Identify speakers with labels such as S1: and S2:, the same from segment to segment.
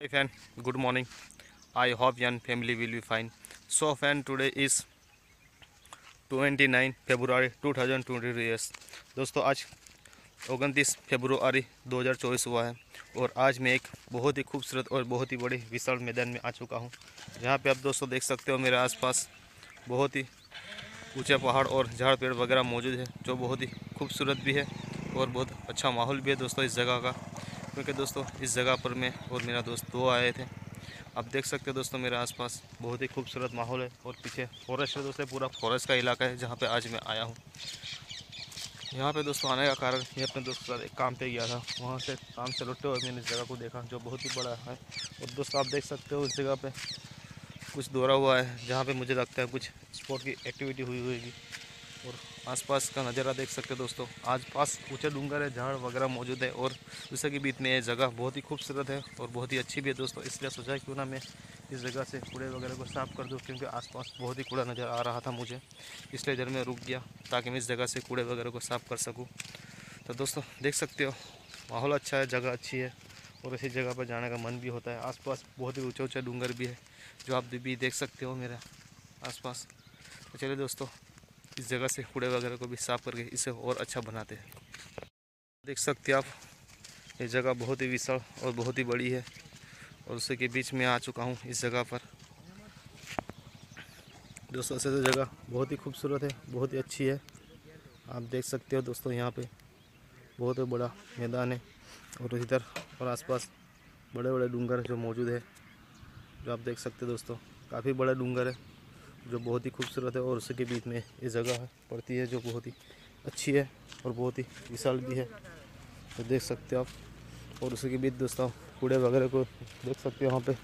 S1: Hey fan, good morning. I hope your family will be fine. So fan, today is 29 February 2023 years. दोस्तों आज उनतीस फरवरी 2024 हुआ है और आज मैं एक बहुत ही खूबसूरत और बहुत ही बड़े विशाल मैदान में आ चुका हूँ जहाँ पे आप दोस्तों देख सकते हो मेरे आसपास बहुत ही ऊँचे पहाड़ और झाड़ पेड़ वगैरह मौजूद है जो बहुत ही खूबसूरत भी है और बहुत अच्छा माहौल भी है दोस्तों इस जगह का क्योंकि दोस्तों, इस जगह पर मैं और मेरा दोस्त दो आए थे। आप देख सकते हो दोस्तों, मेरे आसपास बहुत ही खूबसूरत माहौल है और पीछे फॉरेस्ट है दोस्तों, पूरा फॉरेस्ट का इलाका है जहाँ पे आज मैं आया हूँ। यहाँ पे दोस्तों आने का कारण, मैं अपने दोस्त साथ एक काम पे गया था। वहाँ से काम से लौटते हुए मैंने इस जगह को देखा, जो बहुत ही बड़ा है। और दोस्तों, आप देख सकते हो इस जगह पे कुछ दौरा हुआ है, जहाँ पे मुझे लगता है कुछ स्पोर्ट की एक्टिविटी हुई होगी। और आसपास का नज़ारा देख सकते हो दोस्तों। आज पास ऊँचे डूंगर है, झाड़ वगैरह मौजूद है और जैसे कि बीच में ये जगह बहुत ही खूबसूरत है और बहुत ही अच्छी भी है दोस्तों। इसलिए सोचा क्यों ना मैं इस जगह से कूड़े वगैरह को साफ़ कर दूँ, क्योंकि आसपास बहुत ही कूड़ा नज़र आ रहा था मुझे। इसलिए इधर मैं रुक गया ताकि मैं इस जगह से कूड़े वगैरह को साफ़ कर सकूँ। तो दोस्तों, देख सकते हो, माहौल अच्छा है, जगह अच्छी है और इसी जगह पर जाने का मन भी होता है। आसपास बहुत ही ऊँचे ऊँचे डूंगर भी है, जो आप भी देख सकते हो मेरे आसपास। तो चलिए दोस्तों इस जगह से कूड़े वगैरह को भी साफ़ करके इसे और अच्छा बनाते हैं। देख सकते आप, ये जगह बहुत ही विशाल और बहुत ही बड़ी है और उसी के बीच में आ चुका हूँ इस जगह पर। दोस्तों, ऐसे जगह बहुत ही खूबसूरत है, बहुत ही अच्छी है। आप देख सकते हो दोस्तों, यहाँ पे बहुत ही बड़ा मैदान है और इधर और आसपास बड़े बड़े डूंगर जो मौजूद है, जो आप देख सकते हो दोस्तों, काफ़ी बड़ा डूंगर है। जो बहुत ही खूबसूरत है और उसके बीच में ये जगह पड़ती है जो बहुत ही अच्छी है और बहुत ही विशाल भी है। तो देख सकते हो आप। और उसी के बीच दोस्तों कूड़े वगैरह को देख सकते हो वहाँ पे।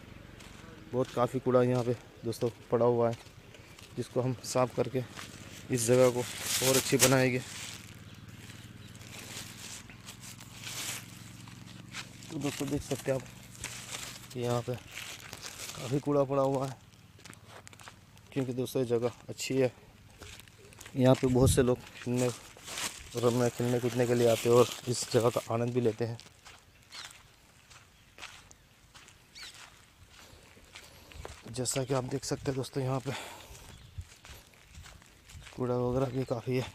S1: बहुत काफ़ी कूड़ा यहाँ पे दोस्तों पड़ा हुआ है, जिसको हम साफ़ करके इस जगह को और अच्छी बनाएँगे। तो दोस्तों देख सकते हो आप, यहाँ पे काफ़ी कूड़ा पड़ा हुआ है। क्योंकि दोस्तों जगह अच्छी है। यहाँ पे बहुत से लोग खेलने रमने खेलने कूदने के लिए आते हैं और इस जगह का आनंद भी लेते हैं। जैसा कि आप देख सकते हैं दोस्तों, यहाँ पे कूड़ा वगैरह भी काफ़ी है।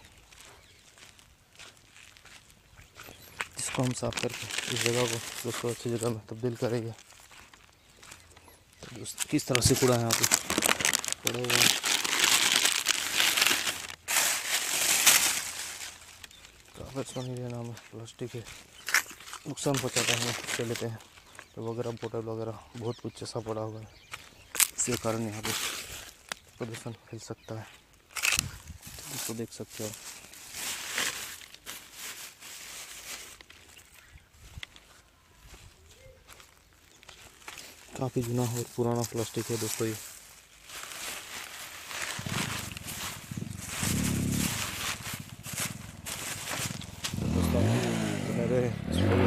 S1: जिसको हम साफ़ करके इस जगह को दोस्तों, अच्छी जगह में तब्दील करेंगे। तो किस तरह से कूड़ा है यहाँ पे? पड़े हुए कागज़ का नहीं लेना हमें प्लास्टिक है नुकसान पहुँचाता है ले लेते हैं। तो वगैरह बोतल वगैरह, बहुत कुछ ऐसा पड़ा हुआ है। इसके कारण यहाँ पे प्रदूषण फैल सकता है। इसको देख सकते हो। काफ़ी जुना और पुराना प्लास्टिक है दोस्तों ये। दोस्तों मेरे इसके साथ